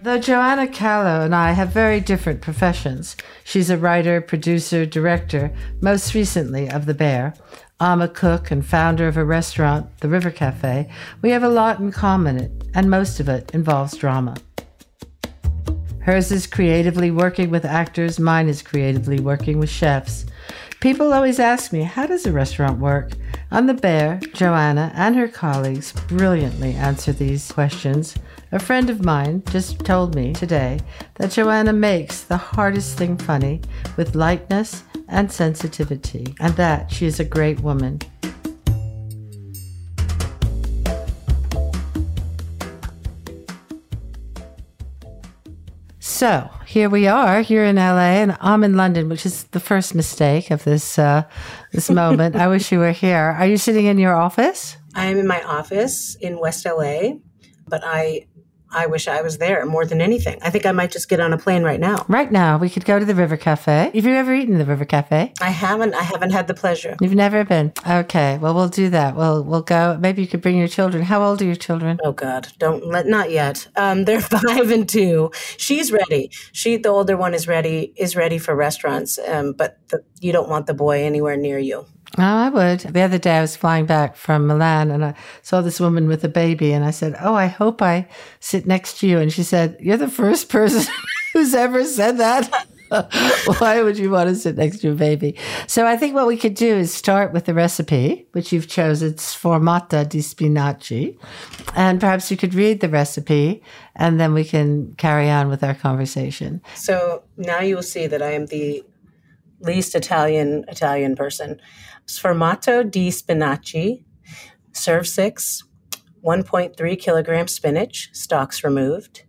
Though Joanna Calo and I have very different professions, she's a writer, producer, director, most recently of The Bear. I'm a cook and founder of a restaurant, the River Cafe. We have a lot in common, and most of it involves drama. Hers is creatively working with actors, mine is creatively working with chefs. People always ask me, how does a restaurant work? On The Bear, Joanna and her colleagues brilliantly answer these questions. A friend of mine just told me today that Joanna makes the hardest thing funny with lightness and sensitivity, and that she is a great woman. So here we are, here in LA, and I'm in London, which is the first mistake of this uh, this moment. I wish you were here. Are you sitting in your office? I'm in my office in West LA, but I I wish I was there more than anything. I think I might just get on a plane right now. Right now, we could go to the River Cafe. Have you ever eaten the River Cafe? I haven't. I haven't had the pleasure. You've never been. Okay. Well, we'll do that. We'll we'll go. Maybe you could bring your children. How old are your children? Oh God, don't let. Not yet. Um, they're five and two. She's ready. She, the older one, is ready. Is ready for restaurants. Um, but the, you don't want the boy anywhere near you. Oh, I would. The other day I was flying back from Milan and I saw this woman with a baby and I said, Oh, I hope I sit next to you. And she said, You're the first person who's ever said that. Why would you want to sit next to a baby? So I think what we could do is start with the recipe, which you've chosen. It's sformato di spinaci. And perhaps you could read the recipe and then we can carry on with our conversation. So now you will see that I am the least Italian Italian person. Sformato di spinaci, serve six, 1.3 kilogram spinach, stalks removed,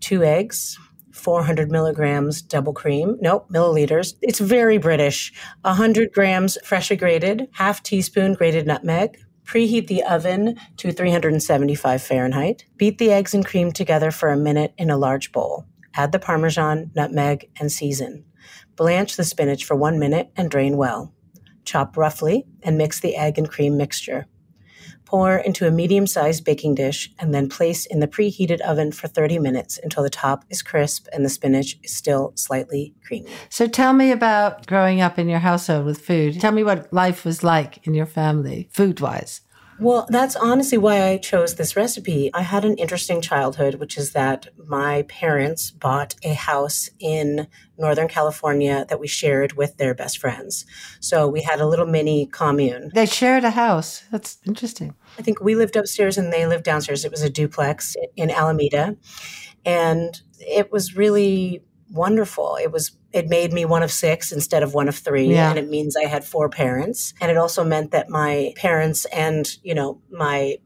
two eggs, 400 milligrams double cream. Nope, milliliters. It's very British. 100 grams freshly grated, half teaspoon grated nutmeg. Preheat the oven to 375 Fahrenheit. Beat the eggs and cream together for a minute in a large bowl. Add the parmesan, nutmeg, and season. Blanch the spinach for one minute and drain well. Chop roughly and mix the egg and cream mixture. Pour into a medium sized baking dish and then place in the preheated oven for 30 minutes until the top is crisp and the spinach is still slightly creamy. So tell me about growing up in your household with food. Tell me what life was like in your family, food wise. Well, that's honestly why I chose this recipe. I had an interesting childhood, which is that my parents bought a house in Northern California that we shared with their best friends. So we had a little mini commune. They shared a house. That's interesting. I think we lived upstairs and they lived downstairs. It was a duplex in Alameda. And it was really wonderful. It was it made me one of six instead of one of three yeah. and it means I had four parents and it also meant that my parents and you know my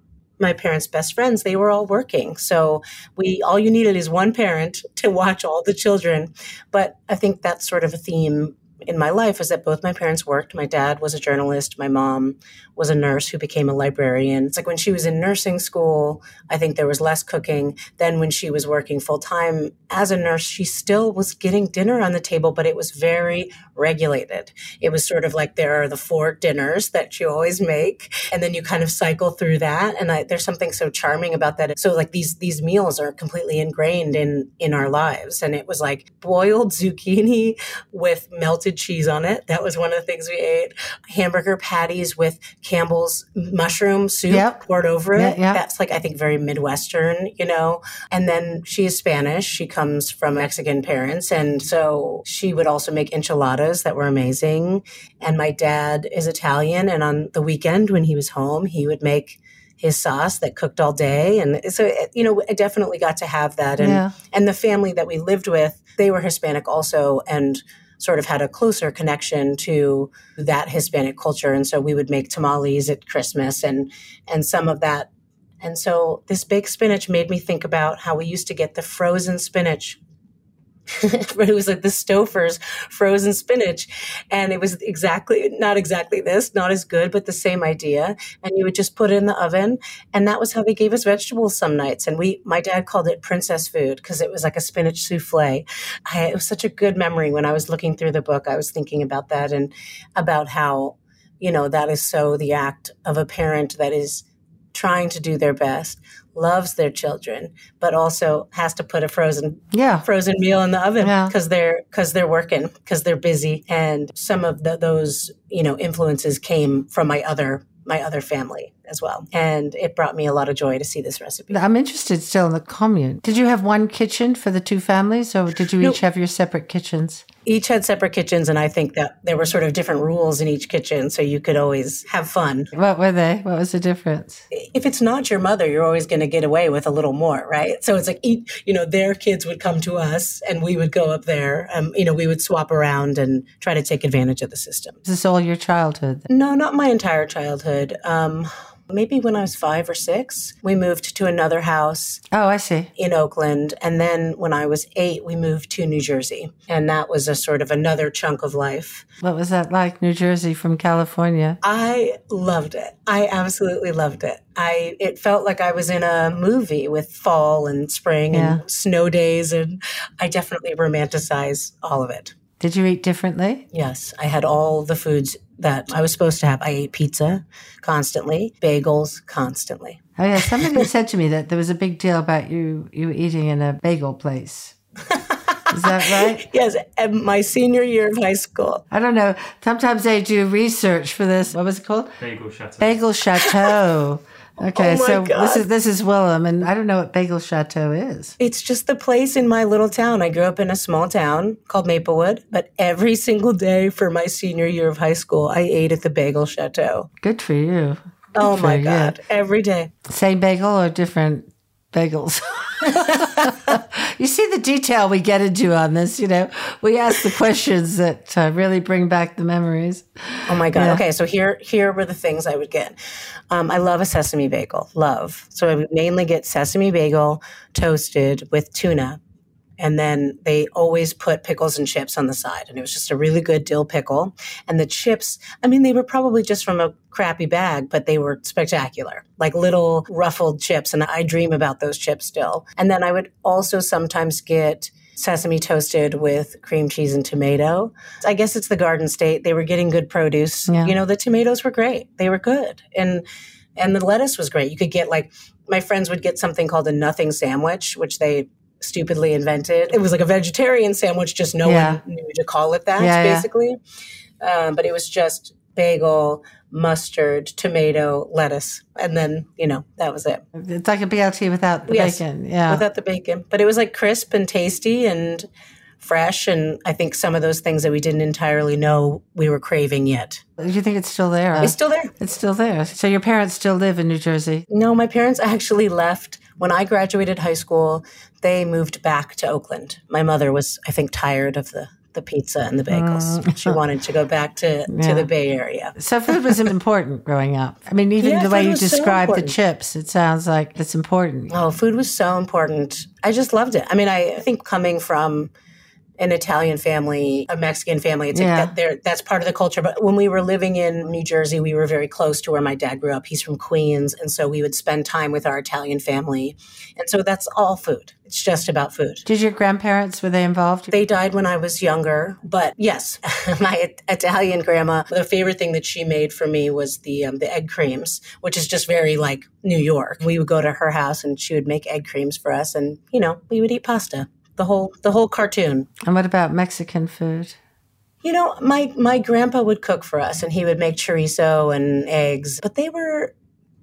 my parents' best friends, they were all working. So we all you needed is one parent to watch all the children. But I think that's sort of a theme in my life is that both my parents worked. My dad was a journalist. My mom was a nurse who became a librarian. It's like when she was in nursing school, I think there was less cooking. Then when she was working full time as a nurse, she still was getting dinner on the table, but it was very regulated. It was sort of like there are the four dinners that you always make, and then you kind of cycle through that. And I, there's something so charming about that. So like these these meals are completely ingrained in in our lives. And it was like boiled zucchini with melted cheese on it. That was one of the things we ate. Hamburger patties with Campbell's mushroom soup yep. poured over it. Yeah. That's like, I think, very Midwestern, you know? And then she is Spanish. She comes from Mexican parents. And so she would also make enchiladas that were amazing. And my dad is Italian. And on the weekend when he was home, he would make his sauce that cooked all day and so eh, you know i definitely got to have that and yeah. and the family that we lived with they were hispanic also and sort of had a closer connection to that Hispanic culture. And so we would make tamales at Christmas and and some of that And so this baked spinach made me think about how we used to get the frozen spinach it was like the Stouffer's frozen spinach. And it was exactly, not exactly this, not as good, but the same idea. And you would just put it in the oven. And that was how they gave us vegetables some nights. And we, my dad called it princess food because it was like a spinach souffle. I, it was such a good memory when I was looking through the book. I was thinking about that and about how, you know, that is so the act of a parent that is trying to do their best loves their children, but also has to put a frozen yeah. frozen meal in the oven because yeah. they're because they're working because they're busy. And some of the, those you know influences came from my other my other family as well. And it brought me a lot of joy to see this recipe. I'm interested still in the commune. Did you have one kitchen for the two families or did you each have your separate kitchens? each had separate kitchens and i think that there were sort of different rules in each kitchen so you could always have fun what were they what was the difference if it's not your mother you're always going to get away with a little more right so it's like you know their kids would come to us and we would go up there um, you know we would swap around and try to take advantage of the system is this all your childhood no not my entire childhood um, maybe when I was five or six, we moved to another house. Oh, I see. In Oakland. And then when I was eight, we moved to New Jersey. And that was a sort of another chunk of life. What was that like, New Jersey from California? I loved it. I absolutely loved it. I it felt like I was in a movie with fall and spring yeah. and snow days and I definitely romanticize all of it. Did you eat differently? Yes, I had all the foods that I was supposed to have. I ate pizza constantly, bagels constantly. Oh yeah, somebody said to me that there was a big deal about you you eating in a bagel place. Is that right? yes, my senior year of high school. I don't know. Sometimes they do research for this. What was it called? Bagel Chateau. Bagel Chateau. Okay, oh so God. this is this is Willem, and I don't know what Bagel Chateau is. It's just the place in my little town. I grew up in a small town called Maplewood, but every single day for my senior year of high school, I ate at the Bagel Chateau. Good for you. Good oh my you. God! Every day. Same bagel or different bagels. you see the detail we get into on this. You know, we ask the questions that uh, really bring back the memories. Oh my god! Yeah. Okay, so here here were the things I would get. Um, I love a sesame bagel. Love. So I would mainly get sesame bagel toasted with tuna and then they always put pickles and chips on the side. And it was just a really good dill pickle. And the chips, I mean, they were probably just from a crappy bag, but they were spectacular, like little ruffled chips. And I dream about those chips still. And then I would also sometimes get sesame toasted with cream cheese and tomato. I guess it's the Garden State. They were getting good produce. Yeah. You know, the tomatoes were great. They were good. And and the lettuce was great. You could get like my friends would get something called a nothing sandwich, which they stupidly invented. It was like a vegetarian sandwich, just no yeah. one knew to call it that, yeah, basically. Yeah. Um, but it was just bagel, mustard, tomato, lettuce, and then you know that was it. It's like a BLT without the yes, bacon, yeah, without the bacon. But it was like crisp and tasty and fresh, and I think some of those things that we didn't entirely know we were craving yet. Do you think it's still there? It's still there. It's still there. So your parents still live in New Jersey? No, my parents actually left when I graduated high school. They moved back to Oakland. My mother was, I think, tired of the the pizza and the bagels. Mm. She wanted to go back to, yeah. to the Bay Area. So food was important growing up. I mean, even yeah, the way you describe so the chips, it sounds like it's important. Oh, food was so important. I just loved it. I mean, I think coming from an Italian family, a Mexican family. It's yeah. like that that's part of the culture. But when we were living in New Jersey, we were very close to where my dad grew up. He's from Queens. And so we would spend time with our Italian family. And so that's all food. It's just about food. Did your grandparents, were they involved? They died when I was younger. But yes, my Italian grandma, the favorite thing that she made for me was the, um, the egg creams, which is just very like New York. We would go to her house and she would make egg creams for us. And, you know, we would eat pasta the whole the whole cartoon. And what about Mexican food? You know, my my grandpa would cook for us and he would make chorizo and eggs, but they were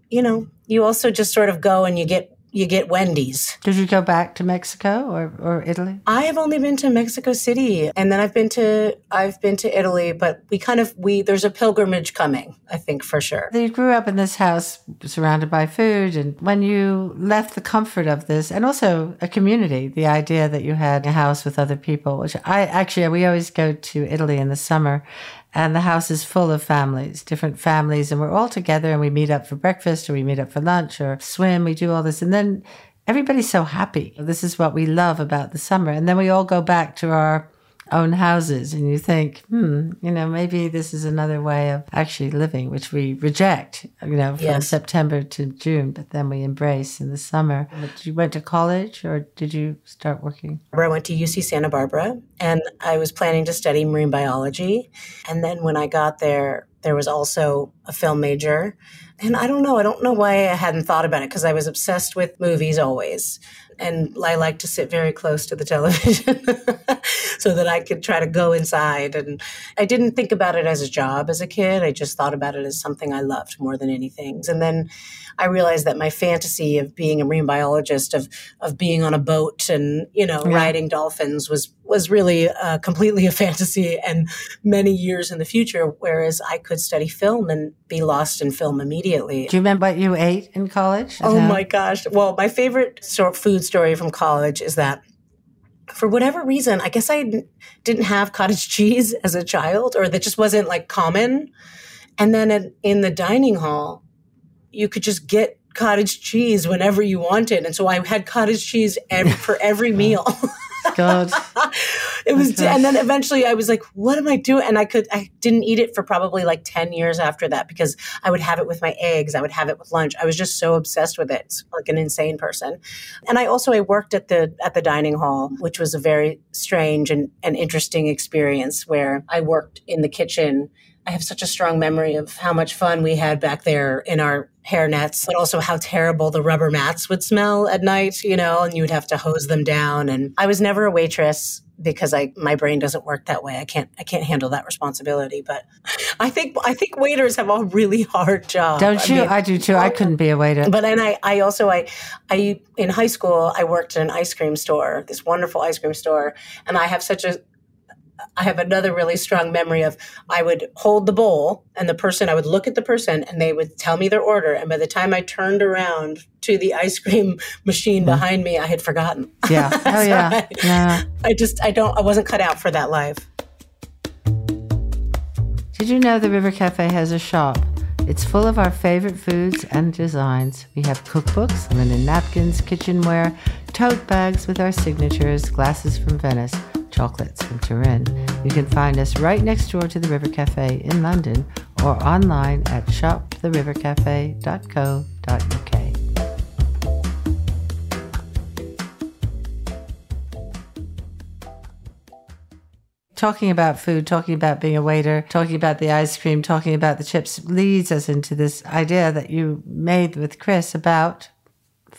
you know, you also just sort of go and you get you get Wendy's. Did you go back to Mexico or, or Italy? I have only been to Mexico City and then I've been to I've been to Italy, but we kind of we there's a pilgrimage coming, I think for sure. You grew up in this house surrounded by food and when you left the comfort of this and also a community, the idea that you had a house with other people, which I actually we always go to Italy in the summer and the house is full of families, different families, and we're all together and we meet up for breakfast or we meet up for lunch or swim. We do all this. And then everybody's so happy. This is what we love about the summer. And then we all go back to our own houses and you think, hmm, you know, maybe this is another way of actually living, which we reject, you know, from yes. September to June, but then we embrace in the summer. But you went to college or did you start working? I went to UC Santa Barbara and I was planning to study marine biology. And then when I got there, there was also a film major. And I don't know, I don't know why I hadn't thought about it because I was obsessed with movies always and I like to sit very close to the television so that I could try to go inside. And I didn't think about it as a job as a kid. I just thought about it as something I loved more than anything. And then I realized that my fantasy of being a marine biologist, of of being on a boat and you know yeah. riding dolphins, was was really uh, completely a fantasy and many years in the future. Whereas I could study film and be lost in film immediately. Do you remember what you ate in college? Oh my gosh! Well, my favorite sort of food story from college is that for whatever reason, I guess I didn't have cottage cheese as a child, or that just wasn't like common. And then in the dining hall, you could just get cottage cheese whenever you wanted. And so I had cottage cheese every, for every meal. God. it was, and then eventually I was like, what am I doing? And I could, I didn't eat it for probably like 10 years after that because I would have it with my eggs. I would have it with lunch. I was just so obsessed with it, like an insane person. And I also, I worked at the, at the dining hall, which was a very strange and, and interesting experience where I worked in the kitchen I have such a strong memory of how much fun we had back there in our hair nets, but also how terrible the rubber mats would smell at night, you know, and you would have to hose them down. And I was never a waitress because I my brain doesn't work that way. I can't I can't handle that responsibility. But I think I think waiters have a really hard job. Don't you? I, mean, I do too. I couldn't be a waiter. But and I I also I I in high school I worked at an ice cream store, this wonderful ice cream store, and I have such a I have another really strong memory of I would hold the bowl and the person, I would look at the person and they would tell me their order. And by the time I turned around to the ice cream machine mm-hmm. behind me, I had forgotten. Yeah. Oh, so yeah. I, yeah. I just, I don't, I wasn't cut out for that life. Did you know the River Cafe has a shop? It's full of our favorite foods and designs. We have cookbooks, linen napkins, kitchenware, tote bags with our signatures, glasses from Venice chocolates from Turin. You can find us right next door to the River Cafe in London or online at shoptherivercafe.co.uk. talking about food, talking about being a waiter, talking about the ice cream, talking about the chips leads us into this idea that you made with Chris about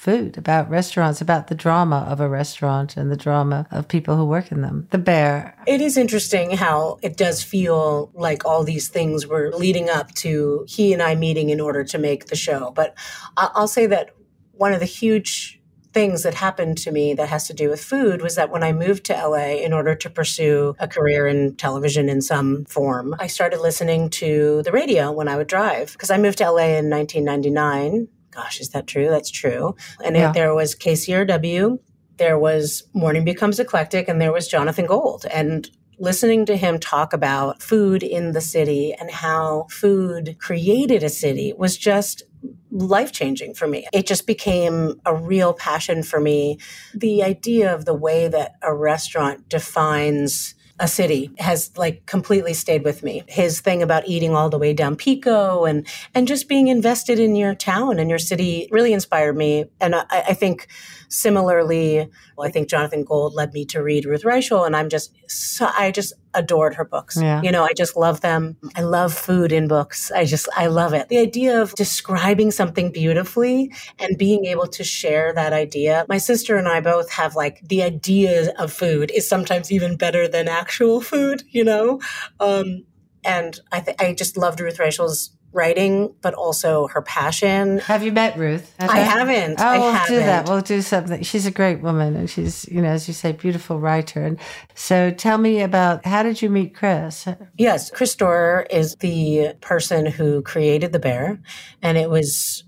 food, about restaurants, about the drama of a restaurant and the drama of people who work in them. The bear. It is interesting how it does feel like all these things were leading up to he and I meeting in order to make the show. But I'll say that one of the huge things that happened to me that has to do with food was that when I moved to LA in order to pursue a career in television in some form, I started listening to the radio when I would drive because I moved to LA in 1999 gosh, is that true? That's true. And yeah. there was KCRW, there was Morning Becomes Eclectic, and there was Jonathan Gold. And listening to him talk about food in the city and how food created a city was just life changing for me. It just became a real passion for me. The idea of the way that a restaurant defines a city has like completely stayed with me. His thing about eating all the way down Pico and and just being invested in your town and your city really inspired me. And I, I think Similarly, I think Jonathan Gold led me to read Ruth Reichl, and I'm just, so, I just adored her books. Yeah. You know, I just love them. I love food in books. I just, I love it. The idea of describing something beautifully and being able to share that idea. My sister and I both have like the idea of food is sometimes even better than actual food, you know? Um, and I, th- I just loved Ruth Reichl's writing, but also her passion. Have you met Ruth? Have I haven't. Oh, I we'll haven't. do that. We'll do something. She's a great woman, and she's, you know, as you say, beautiful writer. And so, tell me about how did you meet Chris? Yes, Chris Storer is the person who created the bear, and it was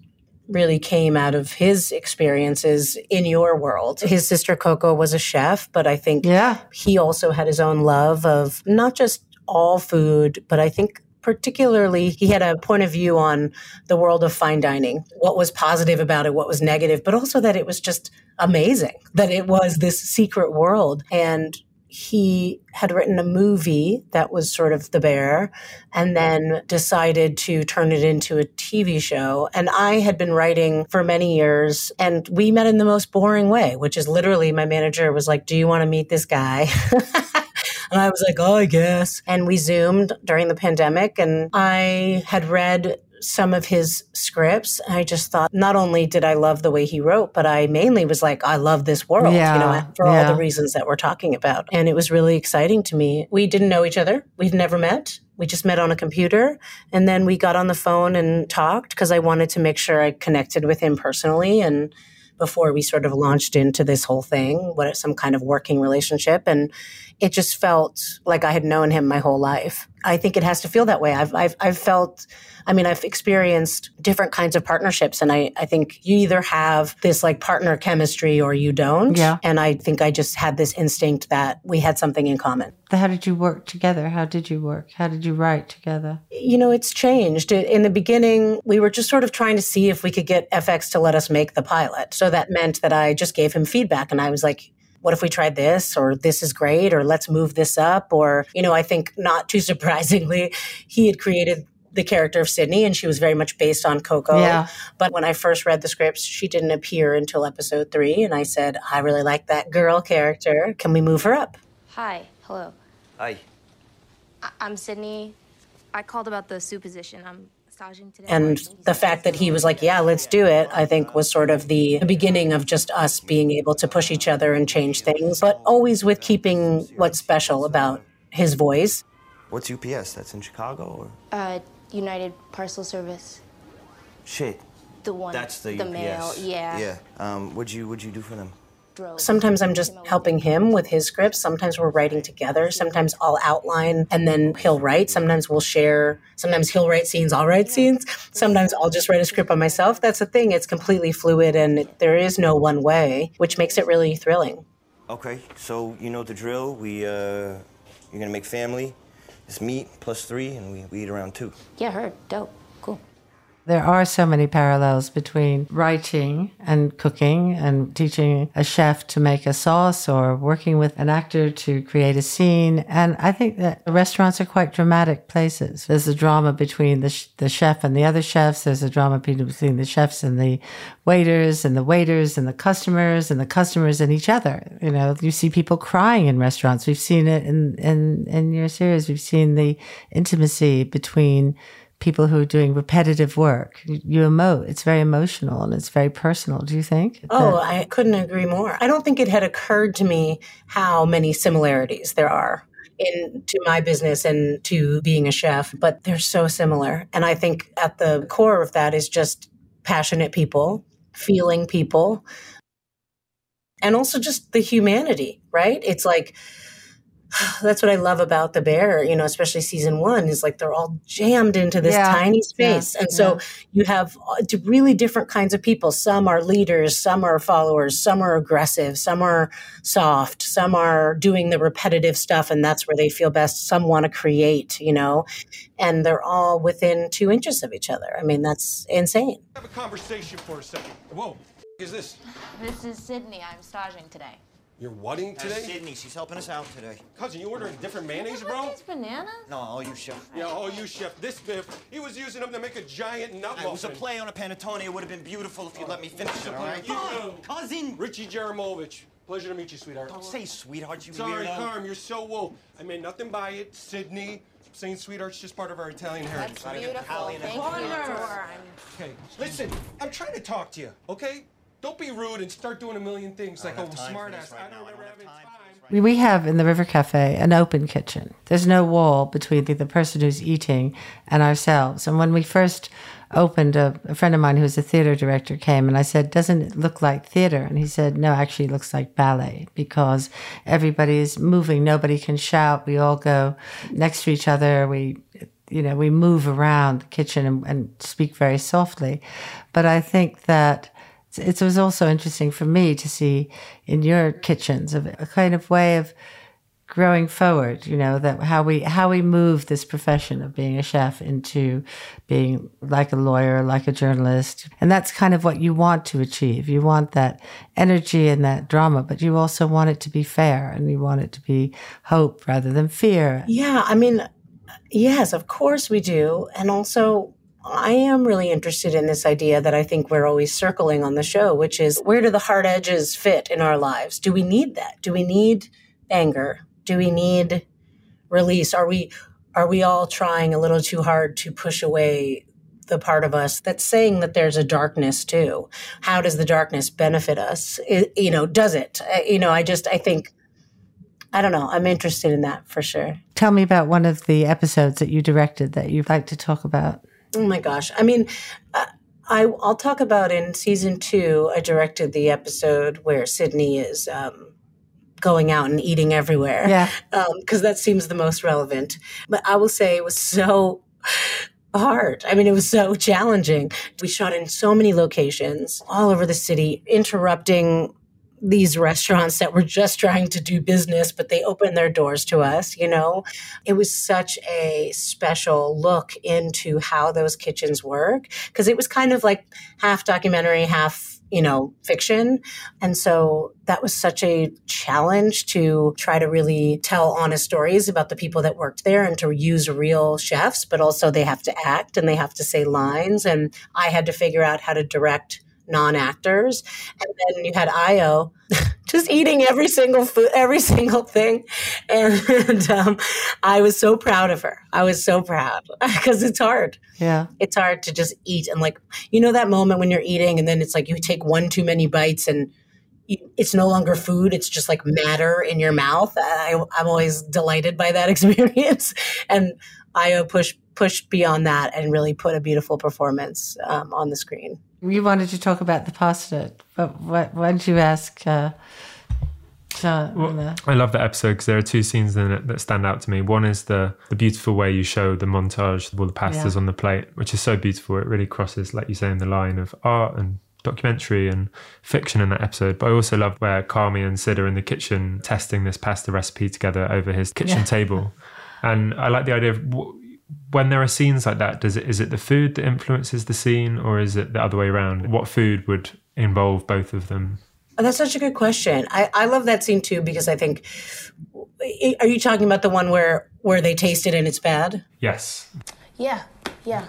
really came out of his experiences in your world. His sister Coco was a chef, but I think yeah. he also had his own love of not just all food, but I think particularly he had a point of view on the world of fine dining what was positive about it what was negative but also that it was just amazing that it was this secret world and he had written a movie that was sort of The Bear and then decided to turn it into a TV show. And I had been writing for many years and we met in the most boring way, which is literally my manager was like, Do you want to meet this guy? And I was like, oh, I guess. And we Zoomed during the pandemic, and I had read some of his scripts. And I just thought not only did I love the way he wrote, but I mainly was like, I love this world, yeah, you know, for yeah. all the reasons that we're talking about. And it was really exciting to me. We didn't know each other. We've never met. We just met on a computer and then we got on the phone and talked because I wanted to make sure I connected with him personally and before we sort of launched into this whole thing, what some kind of working relationship. And it just felt like I had known him my whole life. I think it has to feel that way. I've, I've, I've felt, I mean, I've experienced different kinds of partnerships. And I, I think you either have this like partner chemistry or you don't. Yeah. And I think I just had this instinct that we had something in common. How did you work together? How did you work? How did you write together? You know, it's changed. In the beginning, we were just sort of trying to see if we could get FX to let us make the pilot. So that meant that I just gave him feedback and I was like, what if we tried this or this is great or let's move this up or you know i think not too surprisingly he had created the character of Sydney, and she was very much based on Coco. Yeah. But when I first read the scripts, she didn't appear until episode three, and I said, I really like that girl character. Can we move her up? Hi. Hello. Hi. I- am Sydney. I called about the supposition. I'm and the fact that he was like, yeah, let's do it, I think was sort of the, the beginning of just us being able to push each other and change things, but always with keeping what's special about his voice. What's UPS? That's in Chicago or? Uh, United Parcel Service. Shit. The one. That's the, the UPS. mail. Yeah. Yeah. Um, what'd you What'd you do for them? Sometimes I'm just helping him with his scripts. Sometimes we're writing together. Sometimes I'll outline and then he'll write. Sometimes we'll share. Sometimes he'll write scenes, I'll write scenes. Sometimes I'll just write a script by myself. That's the thing. It's completely fluid and there is no one way, which makes it really thrilling. Okay, so you know the drill. We, uh, you're gonna make family. It's meat plus three, and we, we eat around two. Yeah, heard. Dope. There are so many parallels between writing and cooking and teaching a chef to make a sauce or working with an actor to create a scene. And I think that restaurants are quite dramatic places. There's a drama between the, sh- the chef and the other chefs. There's a drama between the chefs and the waiters and the waiters and the customers and the customers and each other. You know, you see people crying in restaurants. We've seen it in, in, in your series. We've seen the intimacy between people who are doing repetitive work. You emote. It's very emotional and it's very personal. Do you think? Oh, I couldn't agree more. I don't think it had occurred to me how many similarities there are in to my business and to being a chef, but they're so similar. And I think at the core of that is just passionate people, feeling people, and also just the humanity, right? It's like that's what I love about the bear, you know, especially season one is like they're all jammed into this yeah. tiny space. Yeah. And so you have uh, really different kinds of people. Some are leaders, some are followers, some are aggressive, some are soft, some are doing the repetitive stuff and that's where they feel best. Some want to create, you know, and they're all within two inches of each other. I mean, that's insane. Have a conversation for a second. Whoa, is this? This is Sydney. I'm staging today. You're wedding today? That's Sydney. She's helping us out today. Cousin, you ordering different mayonnaise, bro? These bananas? No, all you chef. Yeah, all you chef. This biff, he was using them to make a giant nut muffin. It was a play on a panettone. It would have been beautiful if you'd let me finish it, all right? You, cousin. Richie Jerimovich. Pleasure to meet you, sweetheart. Don't say sweetheart, you Sorry, weirdo. Carm, you're so woke. I meant nothing by it. Sydney. Saying sweetheart's just part of our Italian heritage. That's beautiful. Thank you. Okay, listen, I'm trying to talk to you, okay? Don't be rude and start doing a million things like a oh, smartass. Right I don't remember having time. We have in the River Cafe an open kitchen. There's no wall between the, the person who's eating and ourselves. And when we first opened, a, a, friend of mine who was a theater director came and I said, Doesn't it look like theater? And he said, No, actually, it looks like ballet because everybody is moving. Nobody can shout. We all go next to each other. We you know, we move around the kitchen and, and speak very softly. But I think that it was also interesting for me to see in your kitchens a, a kind of way of growing forward you know that how we how we move this profession of being a chef into being like a lawyer like a journalist. And that's kind of what you want to achieve. You want that energy and that drama but you also want it to be fair and you want it to be hope rather than fear. Yeah i mean yes of course we do. And also I am really interested in this idea that I think we're always circling on the show, which is where do the hard edges fit in our lives? Do we need that? Do we need anger? Do we need release? Are we are we all trying a little too hard to push away the part of us that's saying that there's a darkness too? How does the darkness benefit us? It, you know, does it? You know, I just I think I don't know. I'm interested in that for sure. Tell me about one of the episodes that you directed that you'd like to talk about. Oh my gosh. I mean, uh, I, will talk about in season two, I directed the episode where Sydney is um, going out and eating everywhere. Yeah. Because um, that seems the most relevant. But I will say it was so hard. I mean, it was so challenging. We shot in so many locations all over the city, interrupting these restaurants that were just trying to do business, but they opened their doors to us, you know? It was such a special look into how those kitchens work because it was kind of like half documentary, half, you know, fiction. And so that was such a challenge to try to really tell honest stories about the people that worked there and to use real chefs, but also they have to act and they have to say lines. And I had to figure out how to direct non-actors. And then you had Ayo just eating every single food every single thing. And, and um, i was so proud of her. I was so proud because it's hard. Yeah. It's hard to just eat and like you know that moment when you're eating and then it's like you take one too many bites and it's no longer food it's just like matter in your mouth. I, i'm always delighted by that experience. And Ayo pushed pushed beyond that and really put a beautiful performance um, on the screen you wanted to talk about the pasta, but why, why did you ask? Uh, well, I love that episode because there are two scenes in it that stand out to me. One is the the beautiful way you show the montage of all the pastas yeah. on the plate, which is so beautiful. It really crosses, like you say, in the line of art and documentary and fiction in that episode. But I also love where Carmy and Sid are in the kitchen testing this pasta recipe together over his kitchen yeah. table. And I like the idea of when there are scenes like that, does it is it the food that influences the scene, or is it the other way around? What food would involve both of them? Oh, that's such a good question. I, I love that scene too because I think. Are you talking about the one where where they taste it and it's bad? Yes. Yeah. Yeah.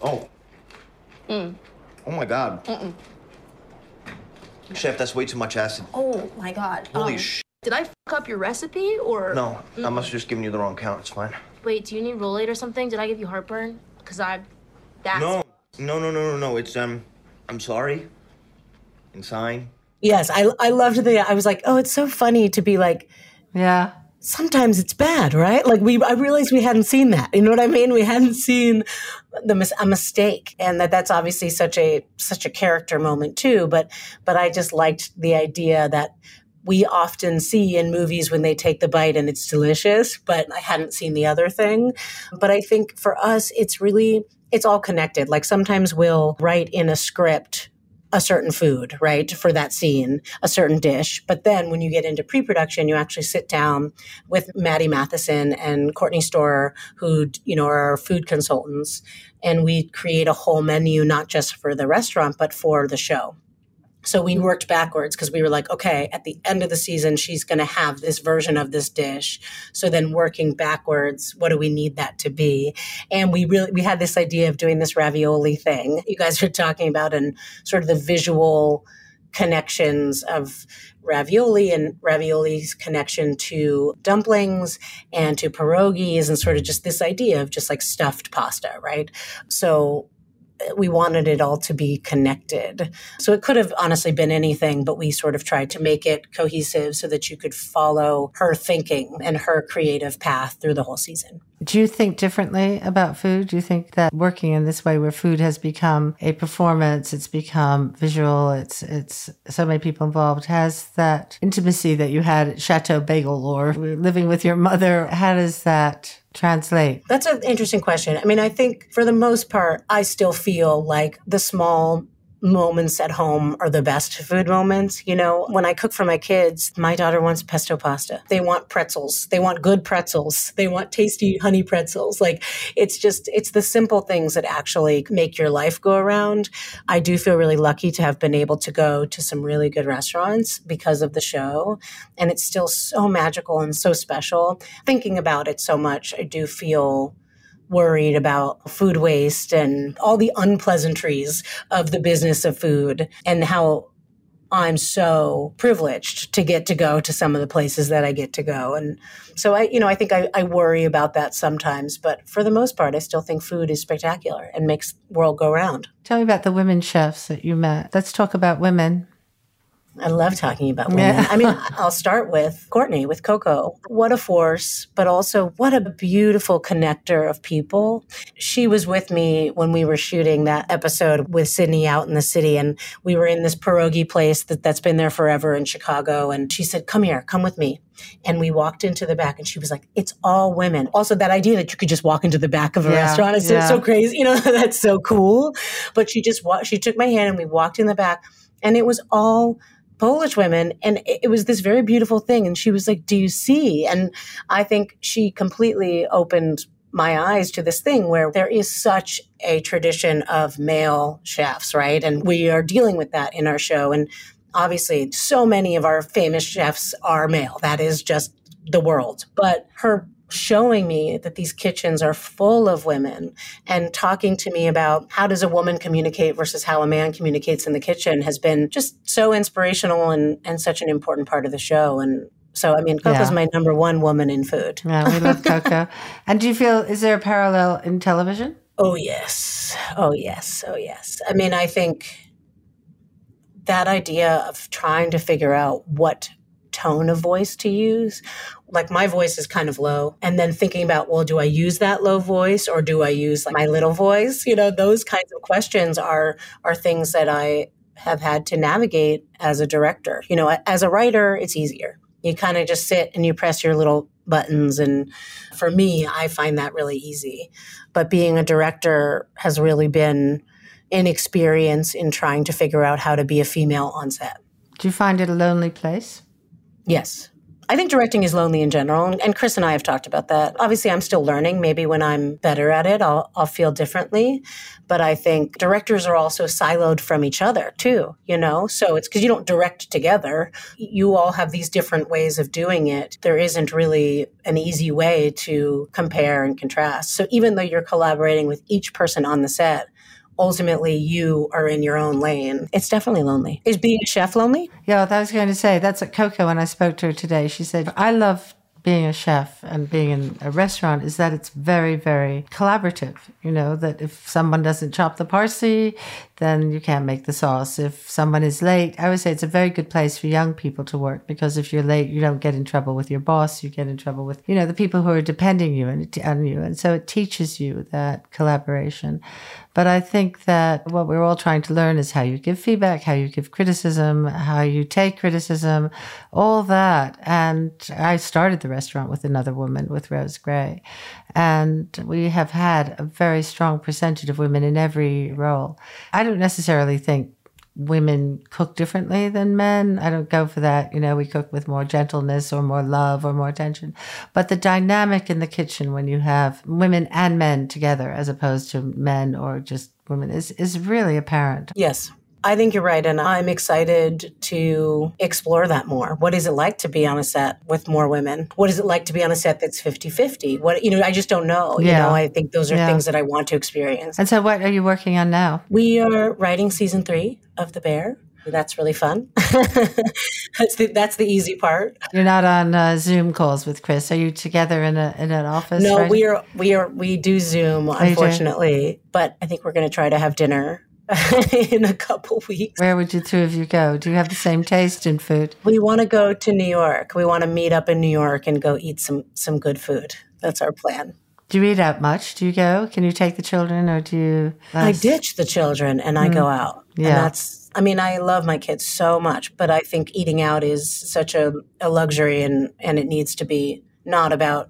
Oh. Mm. Oh my God. Mm-mm. Chef, that's way too much acid. Oh my God. Holy um, sh! Did I fuck up your recipe or? No, mm I must have just given you the wrong count. It's fine. Wait, do you need Rolaids or something? Did I give you heartburn? Cause I, that's. No, no, no, no, no, no. It's um, I'm sorry. And sign. Yes, I I loved the. I was like, oh, it's so funny to be like, yeah. Sometimes it's bad, right? Like we, I realized we hadn't seen that. You know what I mean? We hadn't seen the a mistake, and that that's obviously such a such a character moment too. But but I just liked the idea that we often see in movies when they take the bite and it's delicious, but I hadn't seen the other thing. But I think for us, it's really, it's all connected. Like sometimes we'll write in a script a certain food, right, for that scene, a certain dish. But then when you get into pre production, you actually sit down with Matty Matheson and Courtney Storer, who, you know, are food consultants, and we create a whole menu, not just for the restaurant, but for the show. So we worked backwards because we were like, okay, at the end of the season, she's going to have this version of this dish. So then working backwards, what do we need that to be? And we really, we had this idea of doing this ravioli thing you guys are talking about and sort of the visual connections of ravioli and ravioli's connection to dumplings and to pierogies and sort of just this idea of just like stuffed pasta, right? So we wanted it all to be connected. So it could have honestly been anything, but we sort of tried to make it cohesive so that you could follow her thinking and her creative path through the whole season. Do you think differently about food? Do you think that working in this way where food has become a performance, it's become visual, it's it's so many people involved, has that intimacy that you had at Chateau Bagel or living with your mother, how does that translate? That's an interesting question. I mean, I think for the most part, I still feel like the small moments at home are the best food moments. You know, when I cook for my kids, my daughter wants pesto pasta. They want pretzels. They want good pretzels. They want tasty honey pretzels. Like it's just, it's the simple things that actually make your life go around. I do feel really lucky to have been able to go to some really good restaurants because of the show. And it's still so magical and so special. Thinking about it so much, I do feel worried about food waste and all the unpleasantries of the business of food and how I'm so privileged to get to go to some of the places that I get to go. And so I, you know, I think I, I, worry about that sometimes, but for the most part, I still think food is spectacular and makes the world go round. Tell me about the women chefs that you met. Let's talk about women. I love talking about women. Yeah. I mean, I'll start with Courtney, with Coco. What a force, but also what a beautiful connector of people. She was with me when we were shooting that episode with Sydney out in the city, and we were in this pierogi place that, that's been there forever in Chicago. And she said, Come here, come with me. And we walked into the back, and she was like, It's all women. Also, that idea that you could just walk into the back of a yeah, restaurant is yeah. so, so crazy. You know, that's so cool. But she just, she took my hand and we walked in the back, and it was all Polish women. And it was this very beautiful thing. And she was like, Do you see? And I think she completely opened my eyes to this thing where there is such a tradition of male chefs, right? And we are dealing with that in our show. And obviously, so many of our famous chefs are male. That is just the world. But her showing me that these kitchens are full of women and talking to me about how does a woman communicate versus how a man communicates in the kitchen has been just so inspirational and, and such an important part of the show. And so, I mean, Coco's yeah. my number one woman in food. Yeah, we love Coco. and do you feel, is there a parallel in television? Oh, yes. Oh, yes. Oh, yes. I mean, I think that idea of trying to figure out what tone of voice to use. Like my voice is kind of low. And then thinking about, well, do I use that low voice or do I use like my little voice? You know, those kinds of questions are are things that I have had to navigate as a director. You know, as a writer, it's easier. You kind of just sit and you press your little buttons. And for me, I find that really easy. But being a director has really been an experience in trying to figure out how to be a female on set. Do you find it a lonely place? Yes. I think directing is lonely in general, and Chris and I have talked about that. Obviously, I'm still learning. Maybe when I'm better at it, I'll, I'll feel differently. But I think directors are also siloed from each other too, you know? So it's because you don't direct together. You all have these different ways of doing it. There isn't really an easy way to compare and contrast. So even though you're collaborating with each person on the set, ultimately you are in your own lane. It's definitely lonely. Is being a chef lonely? Yeah, I was going to say that's what Coco when I spoke to her today. She said, I love being a chef and being in a restaurant is that it's very, very collaborative. You know, that if someone doesn't chop the parsley, then you can't make the sauce. If someone is late, I would say it's a very good place for young people to work because if you're late, you don't get in trouble with your boss. You get in trouble with, you know, the people who are depending you and on you. And so it teaches you that collaboration. But I think that what we're all trying to learn is how you give feedback, how you give criticism, how you take criticism, all that. And I started the restaurant with another woman, with Rose Gray. And we have had a very strong percentage of women in every role. I don't necessarily think women cook differently than men. I don't go for that. You know, we cook with more gentleness or more love or more attention. But the dynamic in the kitchen when you have women and men together as opposed to men or just women is, is really apparent. Yes. I think you're right. And I'm excited to explore that more. What is it like to be on a set with more women? What is it like to be on a set that's 50 50? What, you know, I just don't know. Yeah. You know, I think those are yeah. things that I want to experience. And so, what are you working on now? We are writing season three of The Bear. That's really fun. that's the that's the easy part. You're not on uh, Zoom calls with Chris. Are you together in a in an office? No, right? we are we are we do Zoom, unfortunately. But I think we're going to try to have dinner in a couple weeks. Where would you two of you go? Do you have the same taste in food? We want to go to New York. We want to meet up in New York and go eat some some good food. That's our plan. Do you eat out much? Do you go? Can you take the children or do you? I ditch the children and I mm. go out. Yeah. And that's, I mean, I love my kids so much, but I think eating out is such a, a luxury and, and it needs to be not about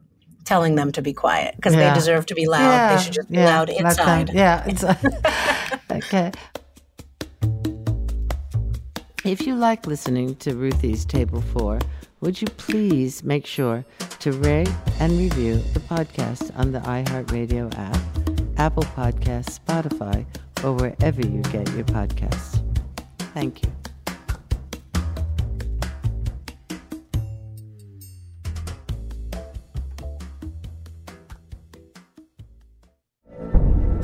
telling them to be quiet because yeah. they deserve to be loud. Yeah. They should just be yeah. loud inside. Yeah. okay. If you like listening to Ruthie's Table 4, would you please make sure to rate and review the podcast on the iHeartRadio app, Apple Podcasts, Spotify, or wherever you get your podcasts? Thank you.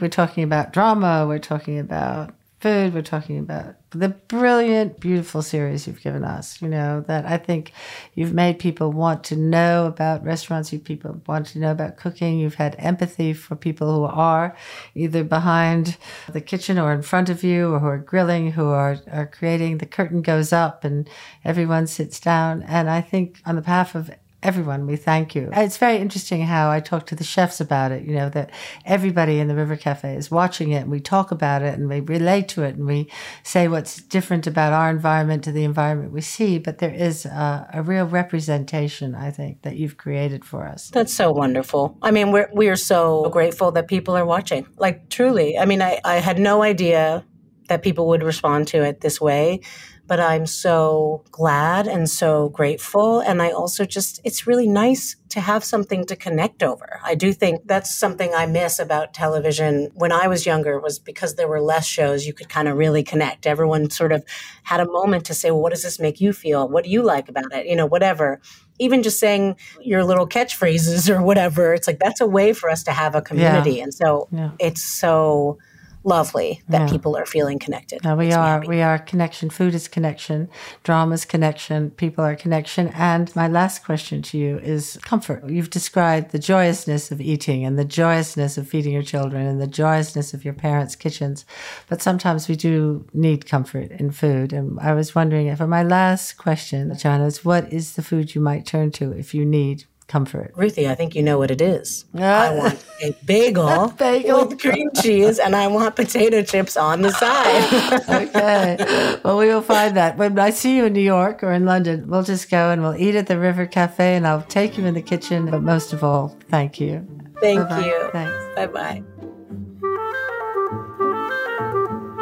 We're talking about drama, we're talking about food, we're talking about the brilliant, beautiful series you've given us, you know, that I think you've made people want to know about restaurants, you people want to know about cooking, you've had empathy for people who are either behind the kitchen or in front of you or who are grilling, who are, are creating, the curtain goes up and everyone sits down. And I think on the behalf of everyone we thank you. It's very interesting how i talk to the chefs about it you know that everybody in the river cafe is watching it and we talk about it and we relate to it and we say what's different about our environment to the environment we see but there is a, a real representation i think that you've created for us. That's so wonderful. I mean we're we're so grateful that people are watching. Like truly i mean i, I had no idea that people would respond to it this way but I'm so glad and so grateful. And I also just, it's really nice to have something to connect over. I do think that's something I miss about television when I was younger was because there were less shows, you could kind of really connect. Everyone sort of had a moment to say, well, what does this make you feel? What do you like about it? You know, whatever. Even just saying your little catchphrases or whatever, it's like that's a way for us to have a community. Yeah. And so yeah. it's so lovely that yeah. people are feeling connected. No, we are. We are connection. Food is connection. Drama is connection. People are connection. And my last question to you is comfort. You've described the joyousness of eating and the joyousness of feeding your children and the joyousness of your parents' kitchens. But sometimes we do need comfort in food. And I was wondering, for my last question, Joanna, is what is the food you might turn to if you need comfort. Ruthie, I think you know what it is. I want a bagel, bagel with cream cheese, and I want potato chips on the side. okay. Well, we will find that. When I see you in New York or in London, we'll just go and we'll eat at the River Cafe, and I'll take you in the kitchen. But most of all, thank you. Thank Bye-bye. you. Thanks. Bye bye.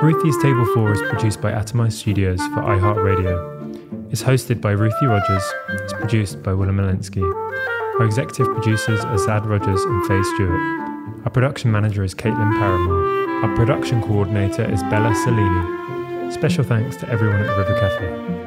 Ruthie's Table 4 is produced by Atomized Studios for iHeartRadio. It's hosted by Ruthie Rogers. It's produced by Willem Malinsky. Our executive producers are Zad Rogers and Faye Stewart. Our production manager is Caitlin Paramore. Our production coordinator is Bella Salini. Special thanks to everyone at the River Cafe.